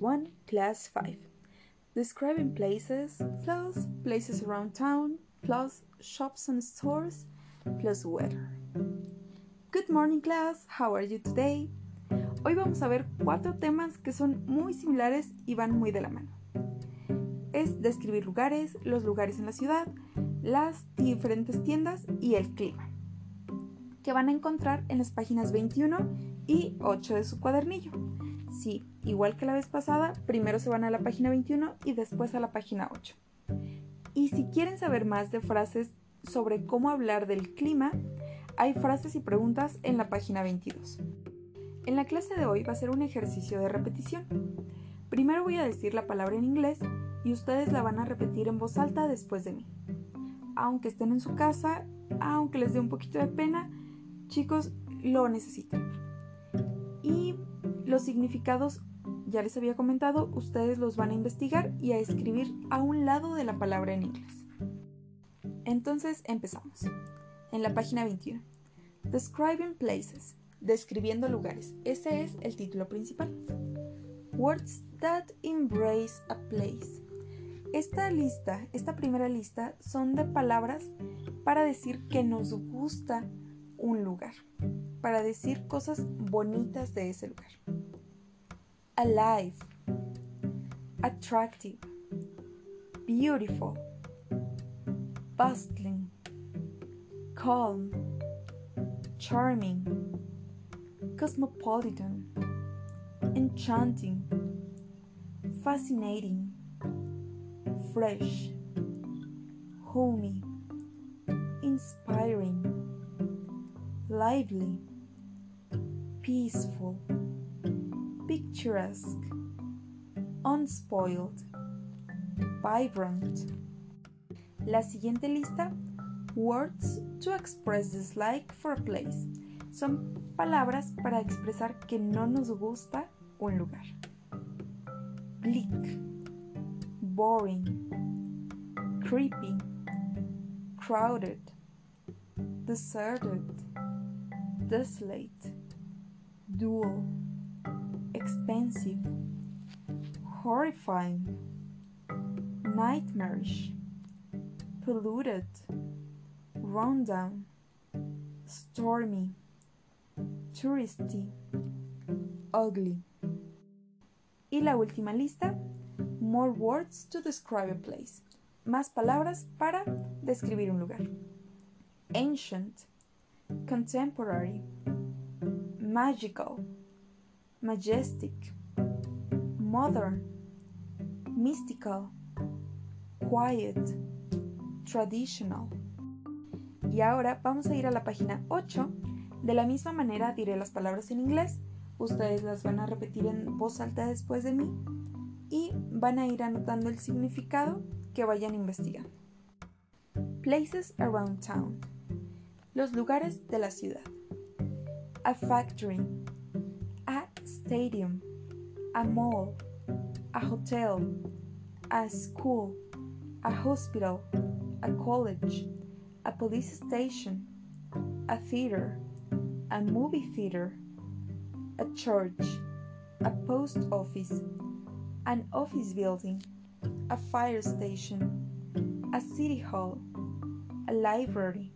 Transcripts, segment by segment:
Unit 1, Class 5. Describing places plus places around town plus shops and stores plus weather. Good morning class, how are you today? Hoy vamos a ver cuatro temas que son muy similares y van muy de la mano. Es describir lugares, los lugares en la ciudad, las diferentes tiendas y el clima, que van a encontrar en las páginas 21 y 8 de su cuadernillo. Sí, igual que la vez pasada, primero se van a la página 21 y después a la página 8. Y si quieren saber más de frases sobre cómo hablar del clima, hay frases y preguntas en la página 22. En la clase de hoy va a ser un ejercicio de repetición. Primero voy a decir la palabra en inglés y ustedes la van a repetir en voz alta después de mí. Aunque estén en su casa, aunque les dé un poquito de pena, chicos, lo necesitan. Y los significados, ya les había comentado, ustedes los van a investigar y a escribir a un lado de la palabra en inglés. Entonces empezamos. En la página 21. Describing places. Describiendo lugares. Ese es el título principal. Words that embrace a place. Esta lista, esta primera lista, son de palabras para decir que nos gusta un lugar para decir cosas bonitas de ese lugar. Alive, attractive, beautiful, bustling, calm, charming, cosmopolitan, enchanting, fascinating, fresh, homey, inspiring, lively peaceful, picturesque, unspoiled, vibrant. La siguiente lista, words to express dislike for a place, son palabras para expresar que no nos gusta un lugar. Bleak, boring, creepy, crowded, deserted, desolate dual, expensive, horrifying, nightmarish, polluted, rundown, stormy, touristy, ugly. Y la última lista, more words to describe a place. Más palabras para describir un lugar. Ancient, contemporary, magical, majestic, modern, mystical, quiet, traditional. Y ahora vamos a ir a la página 8. De la misma manera diré las palabras en inglés. Ustedes las van a repetir en voz alta después de mí y van a ir anotando el significado que vayan investigando. Places around town. Los lugares de la ciudad a factory, stadium, a mall, a hotel, a school, a hospital, a college, a police station, a theater, a movie theater, a church, a post office, an office building, a fire station, a city hall, a library,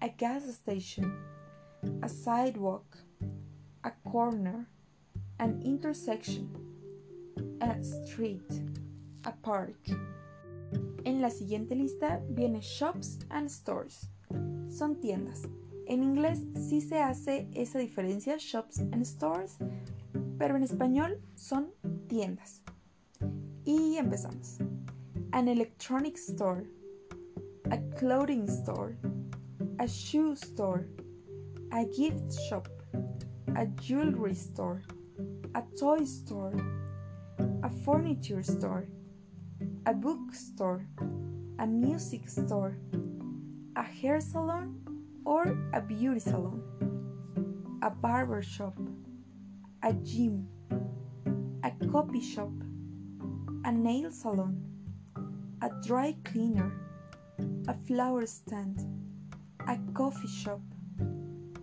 a gas station a sidewalk, a corner, an intersection, a street, a park. En la siguiente lista viene shops and stores. Son tiendas. En inglés sí se hace esa diferencia, shops and stores, pero en español son tiendas. Y empezamos. An electronic store, a clothing store, a shoe store, a gift shop, a jewelry store, a toy store, a furniture store, a bookstore, a music store, a hair salon or a beauty salon, a barber shop, a gym, a coffee shop, a nail salon, a dry cleaner, a flower stand, a coffee shop,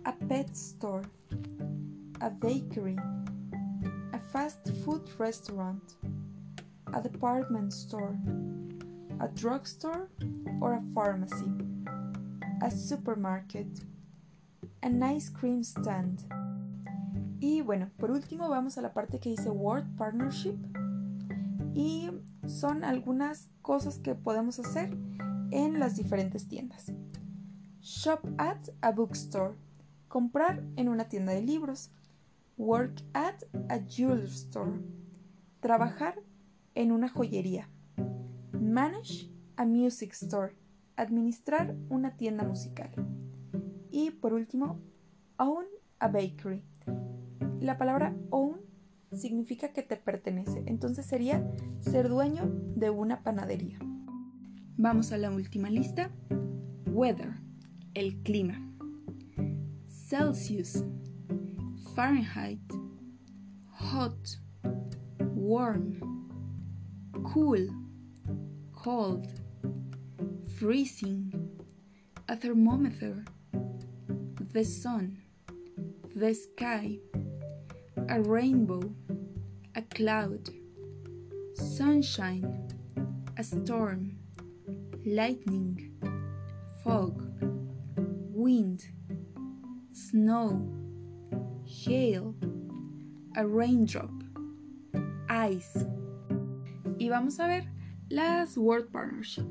a pet store, a bakery, fast food restaurant, a department store, a drugstore or a pharmacy, a supermarket, an ice cream stand. Y bueno, por último vamos a la parte que dice Word Partnership. Y son algunas cosas que podemos hacer en las diferentes tiendas. Shop at a bookstore. Comprar en una tienda de libros. Work at a jewelry store. Trabajar en una joyería. Manage a music store. Administrar una tienda musical. Y por último, own a bakery. La palabra own significa que te pertenece, entonces sería ser dueño de una panadería. Vamos a la última lista. Weather, el clima. Celsius, Fahrenheit, hot, warm, cool, cold, freezing, a thermometer, the sun, the sky, a rainbow, a cloud, sunshine, a storm, lightning, fog, wind, snow, hail, a raindrop, ice. Y vamos a ver las word partnership.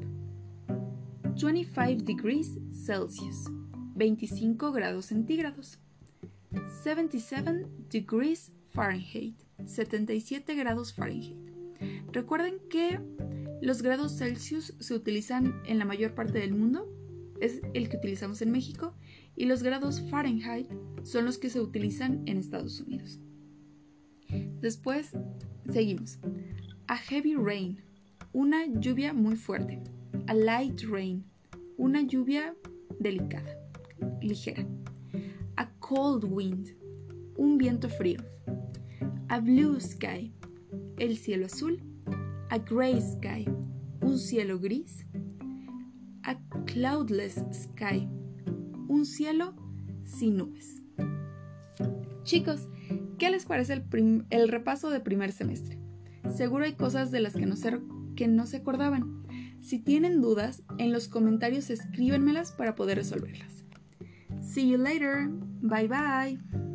25 degrees Celsius, 25 grados centígrados. 77 degrees Fahrenheit, 77 grados Fahrenheit. Recuerden que los grados Celsius se utilizan en la mayor parte del mundo, es el que utilizamos en México, y los grados Fahrenheit son los que se utilizan en Estados Unidos. Después, seguimos. A heavy rain, una lluvia muy fuerte. A light rain, una lluvia delicada, ligera. A cold wind, un viento frío. A blue sky, el cielo azul. A gray sky, un cielo gris. A cloudless sky, un cielo sin nubes. Chicos, ¿qué les parece el, repaso de primer semestre? Seguro hay cosas de las que no, se, que no se acordaban. Si tienen dudas, en los comentarios escríbenmelas para poder resolverlas. See you later. Bye bye.